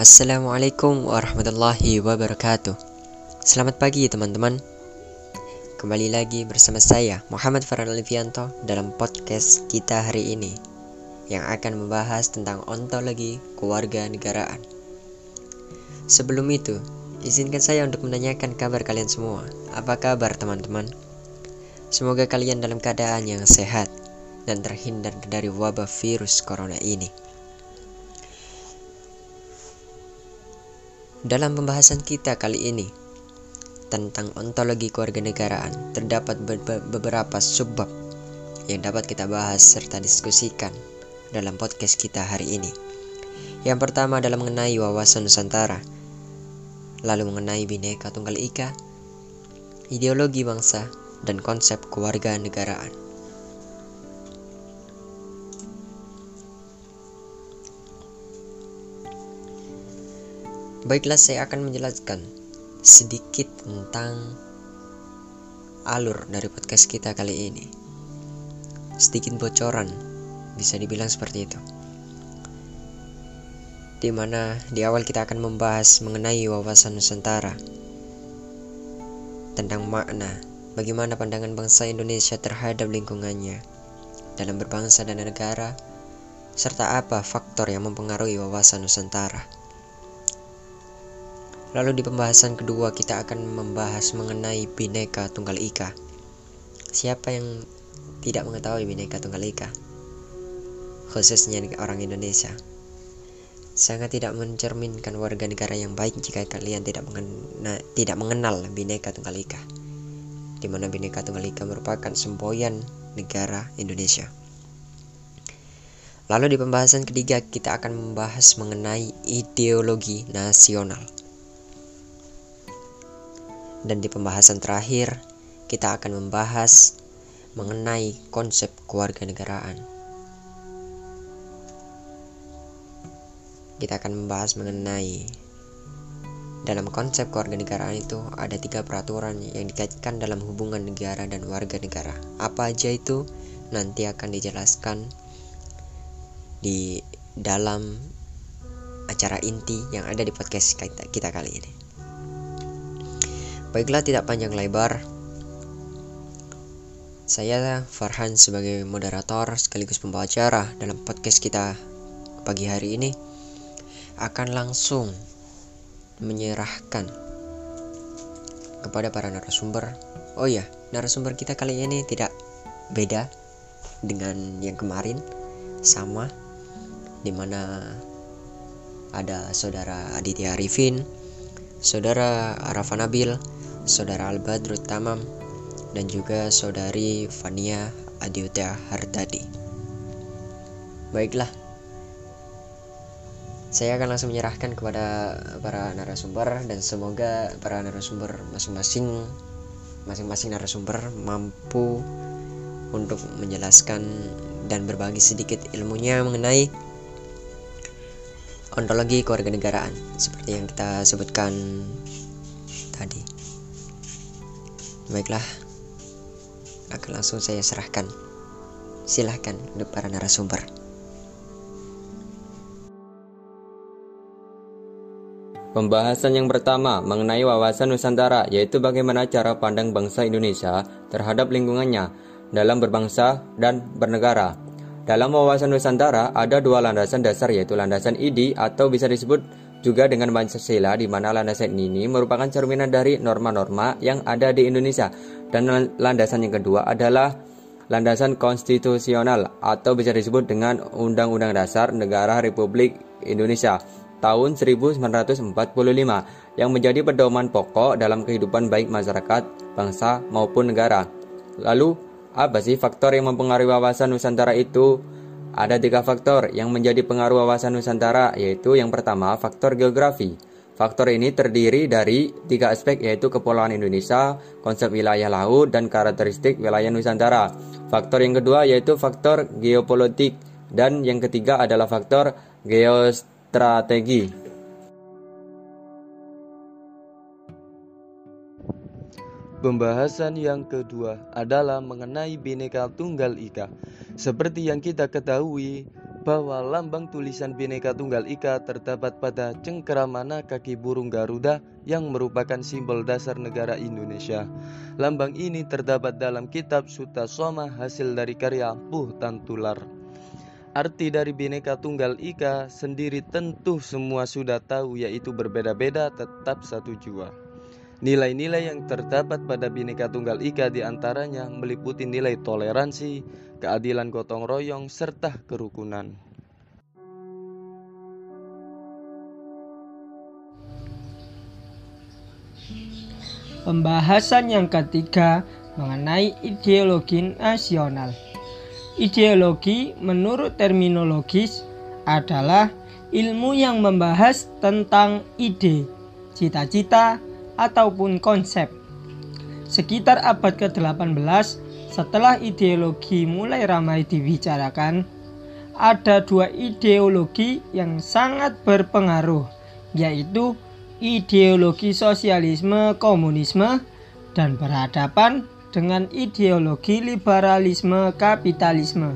Assalamualaikum warahmatullahi wabarakatuh. Selamat pagi teman-teman. Kembali lagi bersama saya Muhammad Farhan Alifianto dalam podcast kita hari ini Yang akan membahas tentang ontologi keluarga negaraan. Sebelum itu, izinkan saya untuk menanyakan kabar kalian semua. Apa kabar teman-teman? Semoga kalian dalam keadaan yang sehat dan terhindar dari wabah virus corona ini Dalam pembahasan kita kali ini tentang ontologi kewarganegaraan, terdapat beberapa subbab yang dapat kita bahas serta diskusikan dalam podcast kita hari ini. Yang pertama adalah mengenai wawasan Nusantara, lalu mengenai Bhinneka Tunggal Ika, ideologi bangsa, dan konsep kewarganegaraan. Baiklah, saya akan menjelaskan sedikit tentang alur dari podcast kita kali ini. Sedikit bocoran, bisa dibilang seperti itu. Di mana di awal kita akan membahas mengenai wawasan Nusantara tentang makna bagaimana pandangan bangsa Indonesia terhadap lingkungannya dalam berbangsa dan negara serta apa faktor yang mempengaruhi wawasan Nusantara. Lalu di pembahasan kedua kita akan membahas mengenai Bhinneka Tunggal Ika. Siapa yang tidak mengetahui Bhinneka Tunggal Ika? Khususnya orang Indonesia. Sangat tidak mencerminkan warga negara yang baik jika kalian tidak mengenal, tidak mengenal Bhinneka Tunggal Ika. Di mana Bhinneka Tunggal Ika merupakan semboyan negara Indonesia. Lalu di pembahasan ketiga kita akan membahas mengenai ideologi nasional. Dan di pembahasan terakhir, kita akan membahas mengenai konsep kewarganegaraan. Kita akan membahas mengenai dalam konsep kewarganegaraan itu ada tiga peraturan yang dikaitkan dalam hubungan negara dan warga negara. Apa aja itu nanti akan dijelaskan di dalam acara inti yang ada di podcast kita, kita kali ini. Baiklah tidak panjang lebar. Saya Farhan sebagai moderator sekaligus pembawa acara dalam podcast kita pagi hari ini Akan langsung menyerahkan kepada para narasumber. Oh ya, narasumber kita kali ini tidak beda dengan yang kemarin. Sama Di mana ada saudara Aditya Arifin Saudara Arafa Nabil saudara Albadrut Tamam, dan juga saudari Fania Adiuta Hardadi. Baiklah, saya akan langsung menyerahkan kepada para narasumber dan semoga para narasumber masing-masing masing-masing narasumber mampu untuk menjelaskan dan berbagi sedikit ilmunya mengenai ontologi kewarganegaraan seperti yang kita sebutkan tadi. Baiklah, akan langsung saya serahkan. Silahkan untuk para narasumber. Pembahasan yang pertama mengenai wawasan Nusantara yaitu bagaimana cara pandang bangsa Indonesia terhadap lingkungannya dalam berbangsa dan bernegara. Dalam wawasan Nusantara ada dua landasan dasar yaitu landasan ID atau bisa disebut juga dengan Pancasila di mana landasan ini merupakan cerminan dari norma-norma yang ada di Indonesia dan landasan yang kedua adalah landasan konstitusional atau bisa disebut dengan Undang-Undang Dasar Negara Republik Indonesia tahun 1945 yang menjadi pedoman pokok dalam kehidupan baik masyarakat, bangsa maupun negara. Lalu, apa sih faktor yang mempengaruhi wawasan Nusantara itu? Ada tiga faktor yang menjadi pengaruh wawasan Nusantara, yaitu yang pertama faktor geografi. Faktor ini terdiri dari tiga aspek yaitu kepulauan Indonesia, konsep wilayah laut, dan karakteristik wilayah Nusantara. Faktor yang kedua yaitu faktor geopolitik, dan yang ketiga adalah faktor geostrategi. Pembahasan yang kedua adalah mengenai Bhinneka Tunggal Ika. Seperti yang kita ketahui bahwa lambang tulisan Bhinneka Tunggal Ika terdapat pada cengkeramana kaki burung Garuda yang merupakan simbol dasar negara Indonesia. Lambang ini terdapat dalam kitab Sutta Soma hasil dari karya Puh Tantular. Arti dari Bhinneka Tunggal Ika sendiri tentu semua sudah tahu yaitu berbeda-beda tetap satu jua. Nilai-nilai yang terdapat pada Bhinneka Tunggal Ika di antaranya meliputi nilai toleransi, keadilan gotong royong, serta kerukunan. Pembahasan yang ketiga mengenai ideologi nasional. Ideologi menurut terminologis adalah ilmu yang membahas tentang ide, cita-cita, ataupun konsep. Sekitar abad ke-18, setelah ideologi mulai ramai dibicarakan, ada dua ideologi yang sangat berpengaruh, yaitu ideologi sosialisme komunisme dan berhadapan dengan ideologi liberalisme kapitalisme.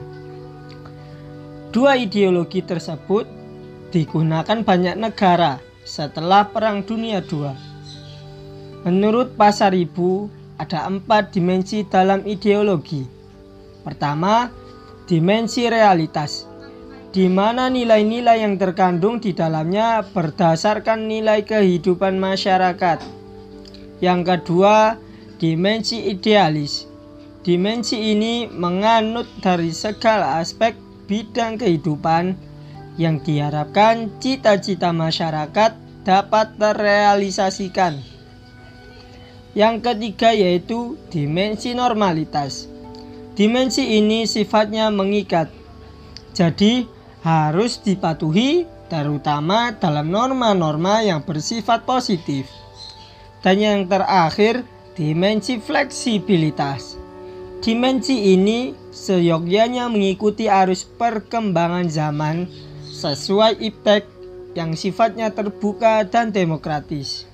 Dua ideologi tersebut digunakan banyak negara setelah Perang Dunia II. Menurut Pasar Ibu, ada empat dimensi dalam ideologi. Pertama, dimensi realitas, di mana nilai-nilai yang terkandung di dalamnya berdasarkan nilai kehidupan masyarakat. Yang kedua, dimensi idealis. Dimensi ini menganut dari segala aspek bidang kehidupan yang diharapkan cita-cita masyarakat dapat terrealisasikan. Yang ketiga yaitu dimensi normalitas. Dimensi ini sifatnya mengikat. Jadi harus dipatuhi terutama dalam norma-norma yang bersifat positif. Dan yang terakhir, dimensi fleksibilitas. Dimensi ini seyogyanya mengikuti arus perkembangan zaman sesuai iptek yang sifatnya terbuka dan demokratis.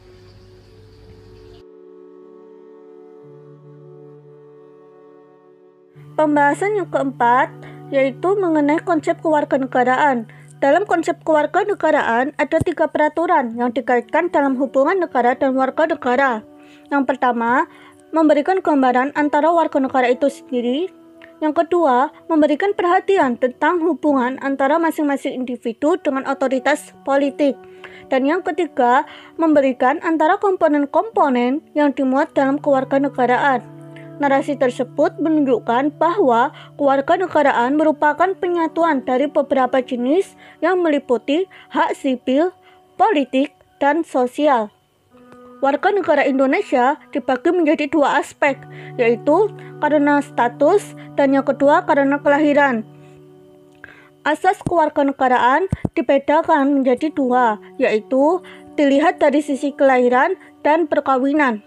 Pembahasan yang keempat yaitu mengenai konsep kewarganegaraan. Dalam konsep kewarganegaraan ada tiga peraturan yang dikaitkan dalam hubungan negara dan warga negara. Yang pertama, memberikan gambaran antara warga negara itu sendiri. Yang kedua, memberikan perhatian tentang hubungan antara masing-masing individu dengan otoritas politik. Dan yang ketiga, memberikan antara komponen-komponen yang dimuat dalam kewarganegaraan. Narasi tersebut menunjukkan bahwa keluarga negaraan merupakan penyatuan dari beberapa jenis yang meliputi hak sipil, politik, dan sosial. Warga negara Indonesia dibagi menjadi dua aspek, yaitu karena status dan yang kedua karena kelahiran. Asas kewarganegaraan dibedakan menjadi dua, yaitu dilihat dari sisi kelahiran dan perkawinan.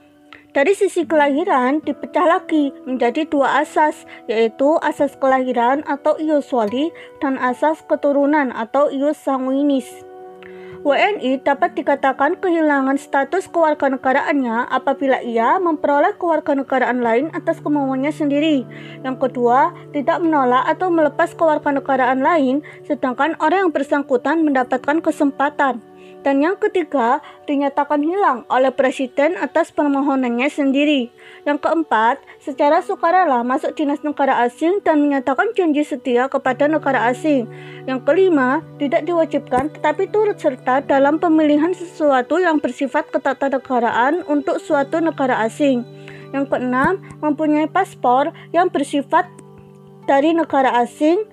Dari sisi kelahiran dipecah lagi menjadi dua asas, yaitu asas kelahiran atau ius wali dan asas keturunan atau ius sanguinis. WNI dapat dikatakan kehilangan status kewarganegaraannya apabila ia memperoleh kewarganegaraan lain atas kemauannya sendiri. Yang kedua, tidak menolak atau melepas kewarganegaraan lain, sedangkan orang yang bersangkutan mendapatkan kesempatan dan yang ketiga, dinyatakan hilang oleh presiden atas permohonannya sendiri. Yang keempat, secara sukarela masuk dinas negara asing dan menyatakan janji setia kepada negara asing. Yang kelima, tidak diwajibkan tetapi turut serta dalam pemilihan sesuatu yang bersifat ketatanegaraan untuk suatu negara asing. Yang keenam, mempunyai paspor yang bersifat dari negara asing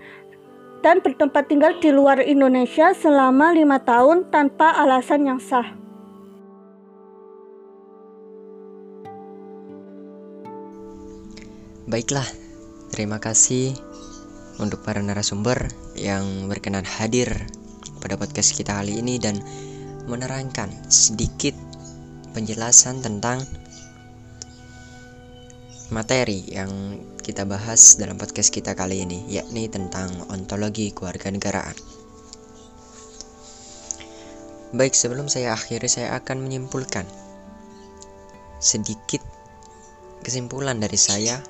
dan bertempat tinggal di luar Indonesia selama lima tahun tanpa alasan yang sah. Baiklah, terima kasih untuk para narasumber yang berkenan hadir pada podcast kita kali ini dan menerangkan sedikit penjelasan tentang materi yang kita bahas dalam podcast kita kali ini, yakni tentang ontologi keluarga negaraan. Baik, sebelum saya akhiri, saya akan menyimpulkan sedikit kesimpulan dari saya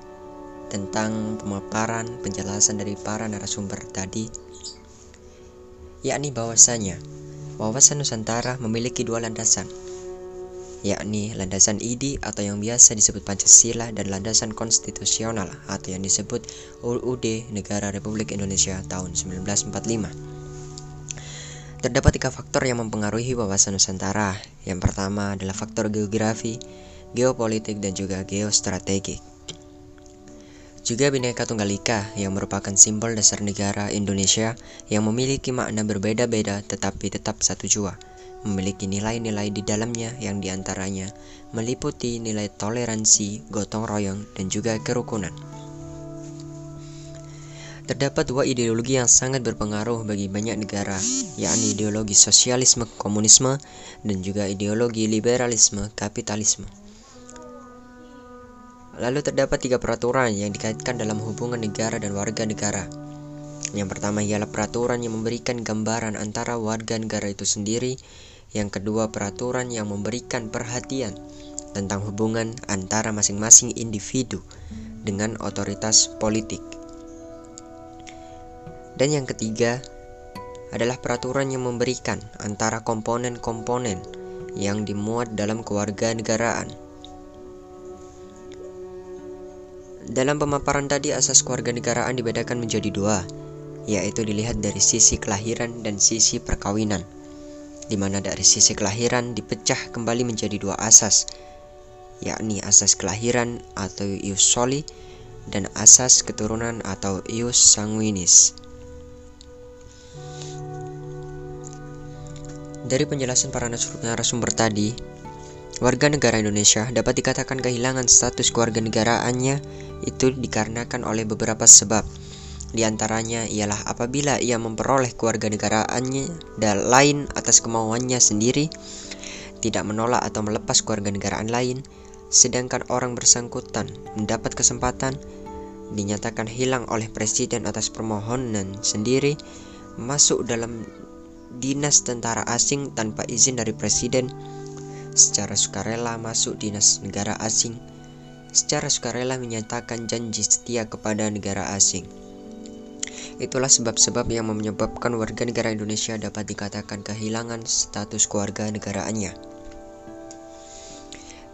tentang pemaparan penjelasan dari para narasumber tadi yakni bahwasanya wawasan Nusantara memiliki dua landasan, yakni landasan IDI atau yang biasa disebut Pancasila dan landasan konstitusional atau yang disebut UUD Negara Republik Indonesia tahun 1945. Terdapat tiga faktor yang mempengaruhi wawasan Nusantara. Yang pertama adalah faktor geografi, geopolitik, dan juga geostrategik. Juga Bhinneka Tunggal Ika yang merupakan simbol dasar negara Indonesia yang memiliki makna berbeda-beda tetapi tetap satu jua memiliki nilai-nilai di dalamnya yang di antaranya meliputi nilai toleransi, gotong royong, dan juga kerukunan. Terdapat dua ideologi yang sangat berpengaruh bagi banyak negara, yakni ideologi sosialisme komunisme dan juga ideologi liberalisme kapitalisme. Lalu terdapat tiga peraturan yang dikaitkan dalam hubungan negara dan warga negara. Yang pertama ialah peraturan yang memberikan gambaran antara warga negara itu sendiri yang kedua, peraturan yang memberikan perhatian tentang hubungan antara masing-masing individu dengan otoritas politik. Dan yang ketiga adalah peraturan yang memberikan antara komponen-komponen yang dimuat dalam kewarganegaraan. Dalam pemaparan tadi asas kewarganegaraan dibedakan menjadi dua, yaitu dilihat dari sisi kelahiran dan sisi perkawinan di mana dari sisi kelahiran dipecah kembali menjadi dua asas, yakni asas kelahiran atau ius soli dan asas keturunan atau ius sanguinis. Dari penjelasan para narasumber tadi, warga negara Indonesia dapat dikatakan kehilangan status keluarga negaraannya itu dikarenakan oleh beberapa sebab di antaranya ialah apabila ia memperoleh keluarga negaraannya dan lain atas kemauannya sendiri, tidak menolak atau melepas keluarga negaraan lain, sedangkan orang bersangkutan mendapat kesempatan dinyatakan hilang oleh presiden atas permohonan sendiri masuk dalam dinas tentara asing tanpa izin dari presiden. Secara sukarela masuk dinas negara asing. Secara sukarela menyatakan janji setia kepada negara asing Itulah sebab-sebab yang menyebabkan warga negara Indonesia dapat dikatakan kehilangan status keluarga negaraannya.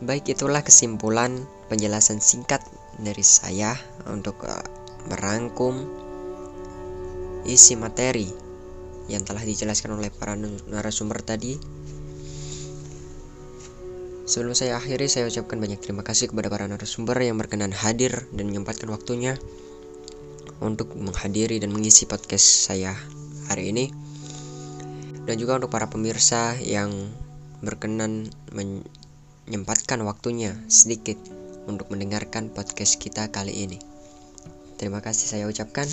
Baik itulah kesimpulan penjelasan singkat dari saya untuk uh, merangkum isi materi yang telah dijelaskan oleh para narasumber tadi. Sebelum saya akhiri, saya ucapkan banyak terima kasih kepada para narasumber yang berkenan hadir dan menyempatkan waktunya untuk menghadiri dan mengisi podcast saya hari ini dan juga untuk para pemirsa yang berkenan menyempatkan waktunya sedikit untuk mendengarkan podcast kita kali ini. Terima kasih saya ucapkan.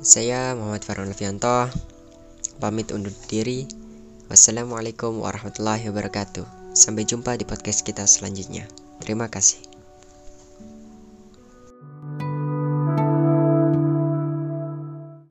Saya Muhammad Farhan Alfianto pamit undur diri. Wassalamualaikum warahmatullahi wabarakatuh. Sampai jumpa di podcast kita selanjutnya. Terima kasih.